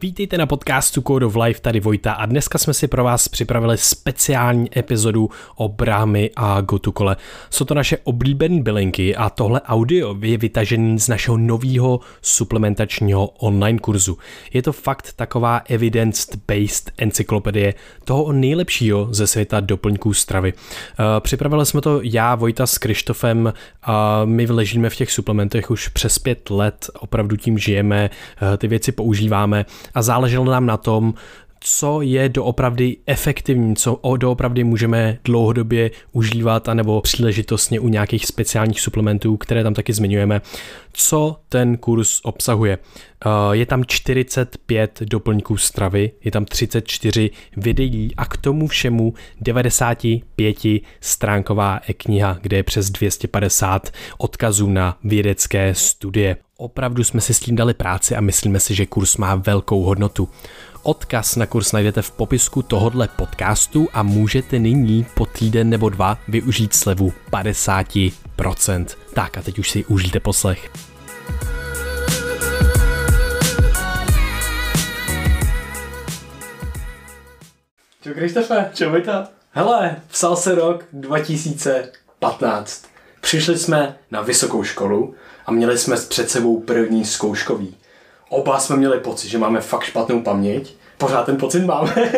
Vítejte na podcastu Code of Life, tady Vojta a dneska jsme si pro vás připravili speciální epizodu o Brahmy a Gotukole. Jsou to naše oblíbené bylinky a tohle audio je vytažený z našeho nového suplementačního online kurzu. Je to fakt taková evidence-based encyklopedie toho nejlepšího ze světa doplňků stravy. Eh, připravili jsme to já, Vojta s Krištofem a my ležíme v těch suplementech už přes pět let, opravdu tím žijeme, eh, ty věci používáme a záleželo nám na tom, co je doopravdy efektivní, co doopravdy můžeme dlouhodobě užívat, anebo příležitostně u nějakých speciálních suplementů, které tam taky zmiňujeme, co ten kurz obsahuje. Eh, je tam 45 doplňků stravy, je tam 34 videí a k tomu všemu 95 stránková e-kniha, kde je přes 250 odkazů na vědecké studie. Opravdu jsme si s tím dali práci a myslíme si, že kurz má velkou hodnotu. Odkaz na kurz najdete v popisku tohodle podcastu a můžete nyní po týden nebo dva využít slevu 50%. Tak a teď už si užijte poslech. Čau Krištofe. Čau Vojta. Hele, psal se rok 2015. Přišli jsme na vysokou školu a měli jsme před sebou první zkouškový. Oba jsme měli pocit, že máme fakt špatnou paměť. Pořád ten pocit máme.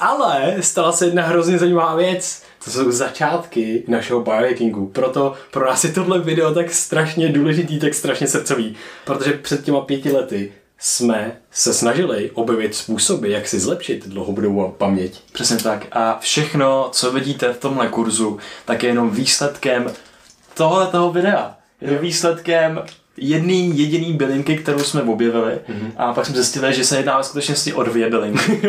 Ale stala se jedna hrozně zajímavá věc. To jsou začátky našeho biohackingu. Proto pro nás je tohle video tak strašně důležitý, tak strašně srdcový. Protože před těma pěti lety jsme se snažili objevit způsoby, jak si zlepšit dlouhodobou paměť. Přesně tak. A všechno, co vidíte v tomhle kurzu, tak je jenom výsledkem tohoto videa. Je výsledkem jedný jediný bylinky, kterou jsme objevili mm-hmm. a pak jsme zjistili, že se jedná ve skutečnosti o dvě bylinky.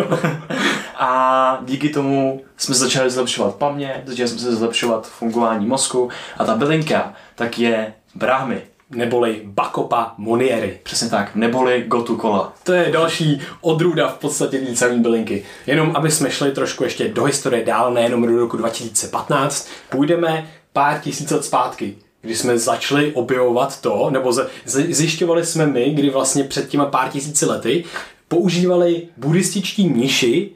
a díky tomu jsme začali zlepšovat paměť, začali jsme se zlepšovat fungování mozku a ta bylinka tak je brahmy. Neboli Bakopa Moniery. Přesně tak, neboli Gotu Kola. To je další odrůda v podstatě lícavní bylinky. Jenom aby jsme šli trošku ještě do historie dál, nejenom do roku 2015, půjdeme pár tisíc let zpátky kdy jsme začali objevovat to, nebo zjišťovali jsme my, kdy vlastně před těma pár tisíci lety používali buddhističtí mniši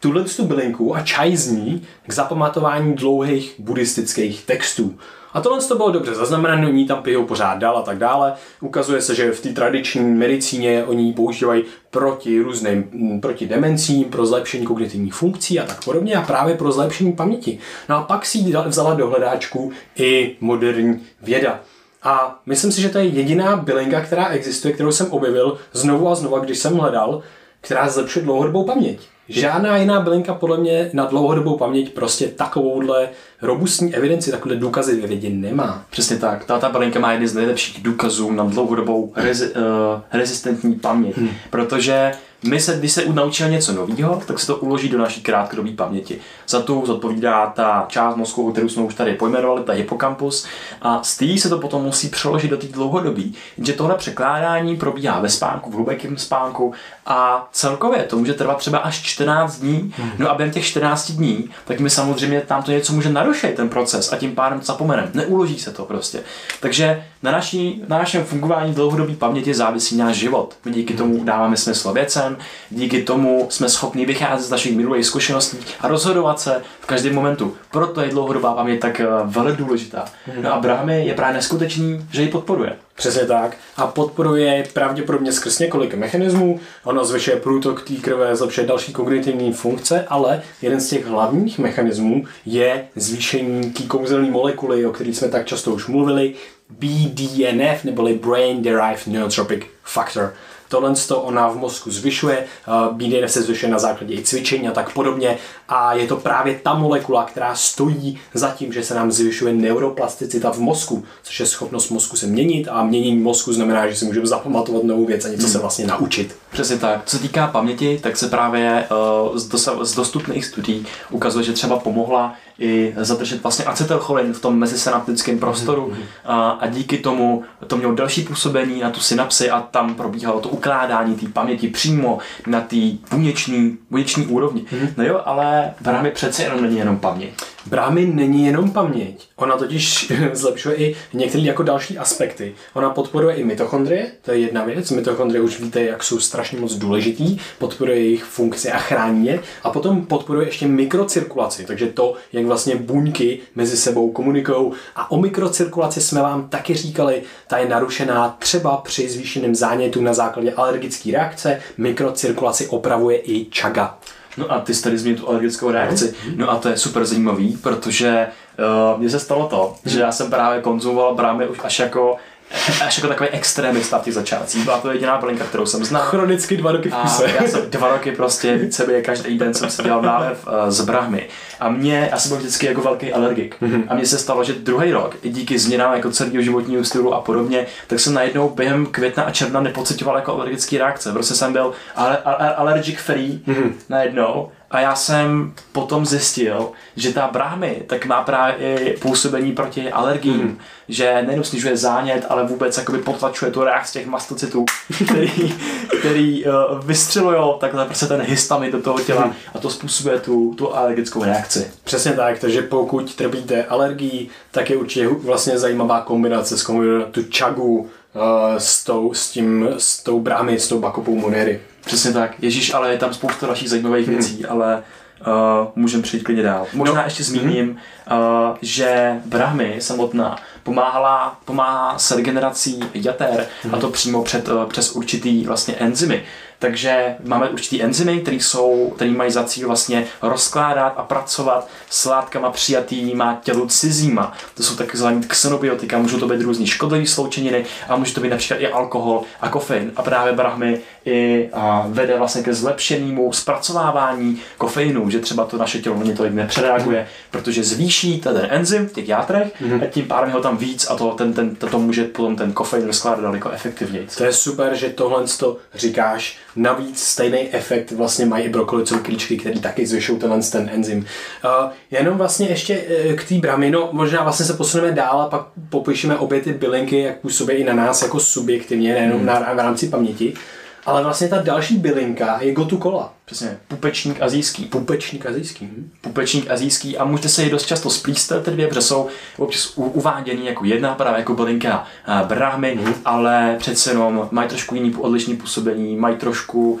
tuhle tu bylinku a čaj z ní k zapamatování dlouhých buddhistických textů. A tohle to bylo dobře zaznamenané, oni tam pijou pořád dál a tak dále. Ukazuje se, že v té tradiční medicíně oni ji používají proti různým, mm, proti demencím, pro zlepšení kognitivních funkcí a tak podobně a právě pro zlepšení paměti. No a pak si ji vzala do hledáčku i moderní věda. A myslím si, že to je jediná bylinka, která existuje, kterou jsem objevil znovu a znovu, když jsem hledal, která zlepšuje dlouhodobou paměť. Žádná jiná bylinka podle mě na dlouhodobou paměť prostě takovouhle robustní evidenci, takové důkazy ve vědě nemá. Přesně tak. Ta, ta bylinka má jedny z nejlepších důkazů na dlouhodobou rezi, uh, rezistentní paměť, hmm. protože my se, když se naučíme něco nového, tak se to uloží do naší krátkodobé paměti. Za tu zodpovídá ta část mozku, kterou jsme už tady pojmenovali, ta hypokampus, a z té se to potom musí přeložit do té dlouhodobí. Jenže tohle překládání probíhá ve spánku, v hlubokém spánku a celkově to může trvat třeba až 14 dní. Hmm. No a během těch 14 dní, tak my samozřejmě tam to něco může narušit, ten proces, a tím pádem zapomeneme. Neuloží se to prostě. Takže na, naší, na našem fungování dlouhodobé paměti závisí náš život. My díky tomu dáváme smysl věcem, díky tomu jsme schopni vycházet z našich minulých zkušeností a rozhodovat se v každém momentu. Proto je dlouhodobá paměť tak eh, velmi důležitá. No a Brahmy je právě neskutečný, že ji podporuje. Přesně tak. A podporuje pravděpodobně skrz několik mechanismů. Ono zvyšuje průtok té krve, zlepšuje další kognitivní funkce, ale jeden z těch hlavních mechanismů je zvýšení té kouzelné molekuly, o které jsme tak často už mluvili, BDNF neboli Brain Derived Neurotropic Factor. Tohle to ona v mozku zvyšuje, eh, BDNF se zvyšuje na základě i cvičení a tak podobně a je to právě ta molekula, která stojí za tím, že se nám zvyšuje neuroplasticita v mozku, což je schopnost mozku se měnit a měnění mozku znamená, že si můžeme zapamatovat novou věc a něco hmm. se vlastně naučit. Přesně tak. Co se týká paměti, tak se právě uh, z, dosa- z dostupných studií ukazuje, že třeba pomohla i zadržet vlastně acetylcholin v tom mezisynaptickém prostoru mm-hmm. a, a díky tomu to mělo další působení na tu synapsy a tam probíhalo to ukládání té paměti přímo na té buněční, buněční úrovni. Mm-hmm. No jo, ale právě přece jenom není jenom paměť. Brámy není jenom paměť, ona totiž zlepšuje i některé jako další aspekty. Ona podporuje i mitochondrie, to je jedna věc. Mitochondrie už víte, jak jsou strašně moc důležitý, podporuje jejich funkci a chrání je. A potom podporuje ještě mikrocirkulaci, takže to, jak vlastně buňky mezi sebou komunikují. A o mikrocirkulaci jsme vám taky říkali, ta je narušená třeba při zvýšeném zánětu na základě alergické reakce. Mikrocirkulaci opravuje i čaga. No a ty jsi tady zmínil tu alergickou reakci. No a to je super zajímavý, protože uh, mně se stalo to, že já jsem právě konzumoval brámy už až jako až jako takový extrémista v těch začátcích. Byla to jediná bylinka, kterou jsem znal. Chronicky dva roky v kuse. A já jsem dva roky prostě více každý den jsem si dělal nálev uh, z brahmy. A mě, já jsem byl vždycky jako velký alergik. Mm-hmm. A mně se stalo, že druhý rok, i díky změnám jako celého životního stylu a podobně, tak jsem najednou během května a června nepocitoval jako alergický reakce. Prostě jsem byl ale, ale, allergic free mm-hmm. najednou a já jsem potom zjistil, že ta brahmy tak má právě i působení proti alergiím, mm. že nejen snižuje zánět, ale vůbec jakoby potlačuje tu reakci těch mastocitů, který, který uh, vystřelují takhle prostě ten histamin do toho těla mm. a to způsobuje tu, tu alergickou reakci. Přesně tak, takže pokud trpíte alergií, tak je určitě vlastně zajímavá kombinace s tu čagu s, tou, s, tím, s tou brámy, s tou bakopou monery. Přesně tak. Ježíš, ale je tam spousta dalších zajímavých hmm. věcí, ale uh, můžeme přijít klidně dál. Možná no. ještě zmíním, hmm. uh, že Brahmy samotná pomáhala, pomáhá s regenerací jater hmm. a to přímo před, uh, přes určitý vlastně enzymy. Takže máme určitý enzymy, které jsou, které mají za cíl vlastně rozkládat a pracovat s látkama přijatýma tělu cizíma. To jsou takzvané xenobiotika, můžou to být různé škodlivé sloučeniny a může to být například i alkohol a kofein. A právě brahmy i a, vede vlastně ke zlepšenému zpracovávání kofeinu, že třeba to naše tělo na ně tolik nepřereaguje, protože zvýší ten enzym v těch játrech mm-hmm. a tím pádem ho tam víc a to, ten, ten, to, to může potom ten kofein rozkládat daleko efektivněji. To je super, že tohle to říkáš, Navíc stejný efekt vlastně mají i brokolicové klíčky, které taky zvyšují tenhle ten enzym. Uh, jenom vlastně ještě uh, k té bramy, no možná vlastně se posuneme dál a pak popíšeme obě ty bylinky, jak působí i na nás jako subjektivně, nejenom hmm. na, v rámci paměti. Ale vlastně ta další bylinka je gotu kola. Přesně, pupečník azijský. Pupečník azijský. Hm? Pupečník azijský a můžete se ji dost často splíst ty dvě, protože jsou občas uváděný jako jedna právě jako bylinka eh, brahmy, mm. ale přece jenom mají trošku jiný odlišný působení, mají trošku uh,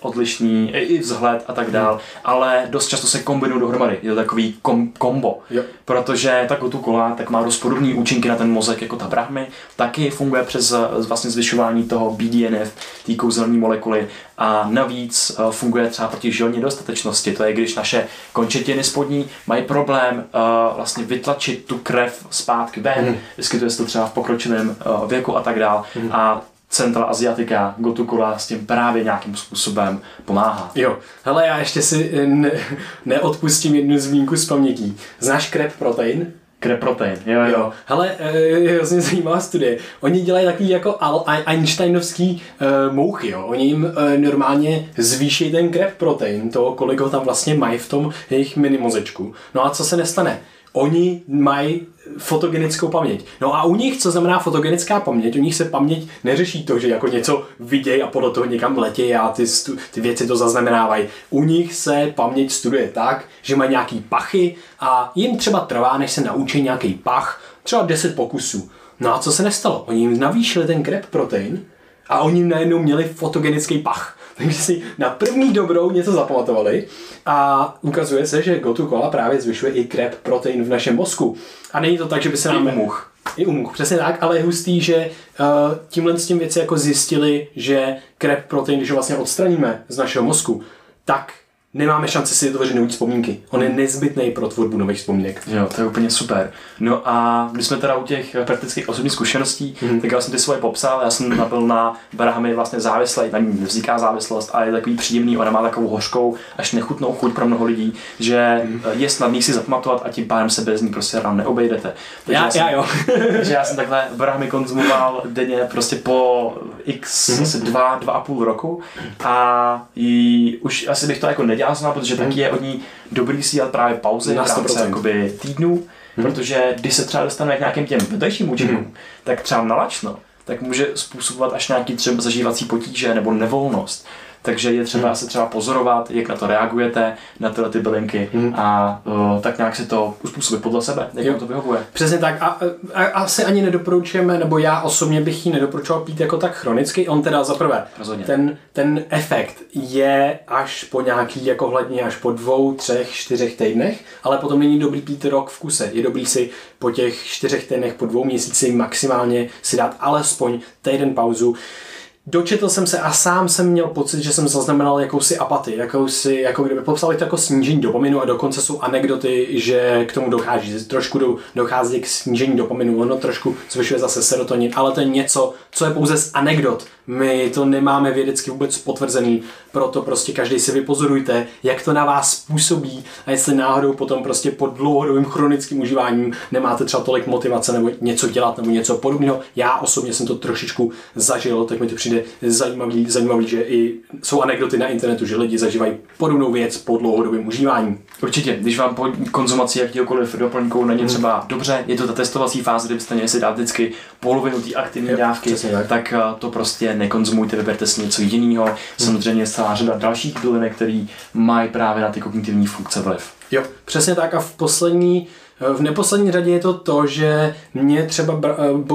odlišný i vzhled a tak dál, mm. ale dost často se kombinují dohromady. Je to takový kom, kombo, jo. protože ta tu kola tak má dost podobné účinky na ten mozek jako ta brahmy, taky funguje přes eh, vlastně zvyšování toho BDNF, té kouzelní molekuly a navíc uh, funguje třeba proti žilní dostatečnosti. To je, když naše končetiny spodní mají problém uh, vlastně vytlačit tu krev zpátky ven. Mm. Vyskytuje se to třeba v pokročilém uh, věku a tak dále. Mm. A Central Asiatica, Gotukula s tím právě nějakým způsobem pomáhá. Jo, hele, já ještě si ne, neodpustím jednu zmínku z pamětí. Znáš krep protein? Kreprotein, jo, jo. jo. Hele, eh, je hrozně zajímavá studie. Oni dělají takový jako Einsteinovský uh, mouchy, jo. Oni jim uh, normálně zvýší ten krep protein, toho, kolik ho tam vlastně mají v tom jejich mini mozečku. No a co se nestane? Oni mají fotogenickou paměť. No a u nich, co znamená fotogenická paměť, u nich se paměť neřeší to, že jako něco vidějí a podle toho někam letí a ty, ty věci to zaznamenávají. U nich se paměť studuje tak, že mají nějaký pachy a jim třeba trvá, než se naučí nějaký pach, třeba 10 pokusů. No a co se nestalo? Oni jim navýšili ten krep protein a oni najednou měli fotogenický pach. Takže si na první dobrou něco zapamatovali a ukazuje se, že Gotu Cola právě zvyšuje i krep protein v našem mozku. A není to tak, že by se nám... I much. I u přesně tak, ale je hustý, že uh, tímhle s tím věci jako zjistili, že krep protein, když ho vlastně odstraníme z našeho mozku, tak nemáme šanci si vytvořit nové vzpomínky. On je nezbytný pro tvorbu nových vzpomínek. Jo, to je úplně super. No a když jsme teda u těch praktických osobních zkušeností, mm-hmm. tak já jsem ty svoje popsal, já jsem nabil na Barahami vlastně závislý, na ní vzniká závislost a je takový příjemný, ona má takovou hořkou, až nechutnou chuť pro mnoho lidí, že mm-hmm. je snadný si zapamatovat a tím pádem se bez ní prostě rám neobejdete. Takže já, já, jsem, já jo. takže já jsem takhle Barahami konzumoval denně prostě po x, mm-hmm. asi dva, dva a půl roku a jí, už asi bych to jako nedělal dělá protože taky je od ní dobrý si dělat právě pauzy v rámci jakoby, týdnů, hmm. protože když se třeba dostaneme k nějakým těm vedlejším účinkům, hmm. tak třeba nalačno, tak může způsobovat až nějaký třeba zažívací potíže nebo nevolnost. Takže je třeba hmm. se třeba pozorovat, jak na to reagujete, na tyhle ty bylinky hmm. a uh, tak nějak si to uspůsobit podle sebe, jak vám to vyhovuje. Přesně tak a, a, asi ani nedoporučujeme, nebo já osobně bych ji nedoporučoval pít jako tak chronicky, on teda za prvé, ten, ten efekt je až po nějaký jako hledně až po dvou, třech, čtyřech týdnech, ale potom není dobrý pít rok v kuse. Je dobrý si po těch čtyřech týdnech, po dvou měsících maximálně si dát alespoň týden pauzu, Dočetl jsem se a sám jsem měl pocit, že jsem zaznamenal jakousi apatii, jakousi, jako kdyby popsali to jako snížení dopaminu a dokonce jsou anekdoty, že k tomu dochází, trošku do, dochází k snížení dopaminu, ono trošku zvyšuje zase serotonin, ale to je něco, co je pouze z anekdot. My to nemáme vědecky vůbec potvrzený, proto prostě každý si vypozorujte, jak to na vás působí a jestli náhodou potom prostě pod dlouhodobým chronickým užíváním nemáte třeba tolik motivace nebo něco dělat nebo něco podobného. Já osobně jsem to trošičku zažil, tak mi to přijde zajímavý, zajímavý že i jsou anekdoty na internetu, že lidi zažívají podobnou věc po dlouhodobém užívání. Určitě, když vám po konzumaci jakýkoliv doplňku není hmm. třeba dobře, je to ta testovací fáze, kdy byste měli si dát vždycky polovinu té aktivní jo, dávky, tak. tak eh, to prostě nekonzumujte, vyberte si něco jiného. Hmm. Samozřejmě celá řada dalších bylinek, které mají právě na ty kognitivní funkce vliv. Jo, přesně tak a v poslední v neposlední řadě je to to, že mě třeba eh,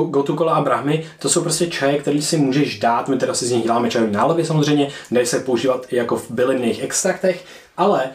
Gotukola a Brahmy, to jsou prostě čaje, který si můžeš dát, my teda si z nich děláme čajové nálovy samozřejmě, dají se používat i jako v bylinných extraktech, ale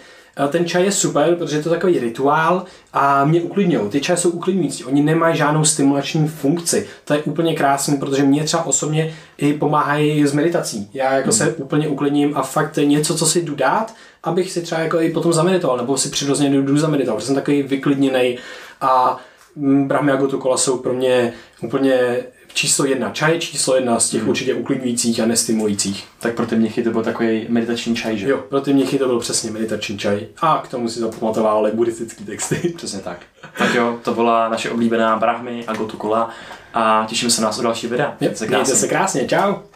ten čaj je super, protože je to takový rituál a mě uklidňují. Ty čaje jsou uklidňující, oni nemají žádnou stimulační funkci. To je úplně krásný, protože mě třeba osobně i pomáhají s meditací. Já jako hmm. se úplně uklidním a fakt něco, co si jdu dát, abych si třeba jako i potom zameditoval, nebo si přirozeně jdu zameditovat, protože jsem takový vyklidněný a mm, Brahmy a Gotu kola jsou pro mě úplně číslo jedna čaj, číslo jedna z těch hmm. určitě uklidňujících a nestimulujících. Tak pro ty měchy to byl takový meditační čaj, že? Jo, pro ty měchy to byl přesně meditační čaj. A k tomu si zapamatovali buddhistické texty. Přesně tak. Tak jo, to byla naše oblíbená Brahmy a Gotu Kola a těšíme se na nás u další videa. Yep, se krásně. Mějte se krásně, čau.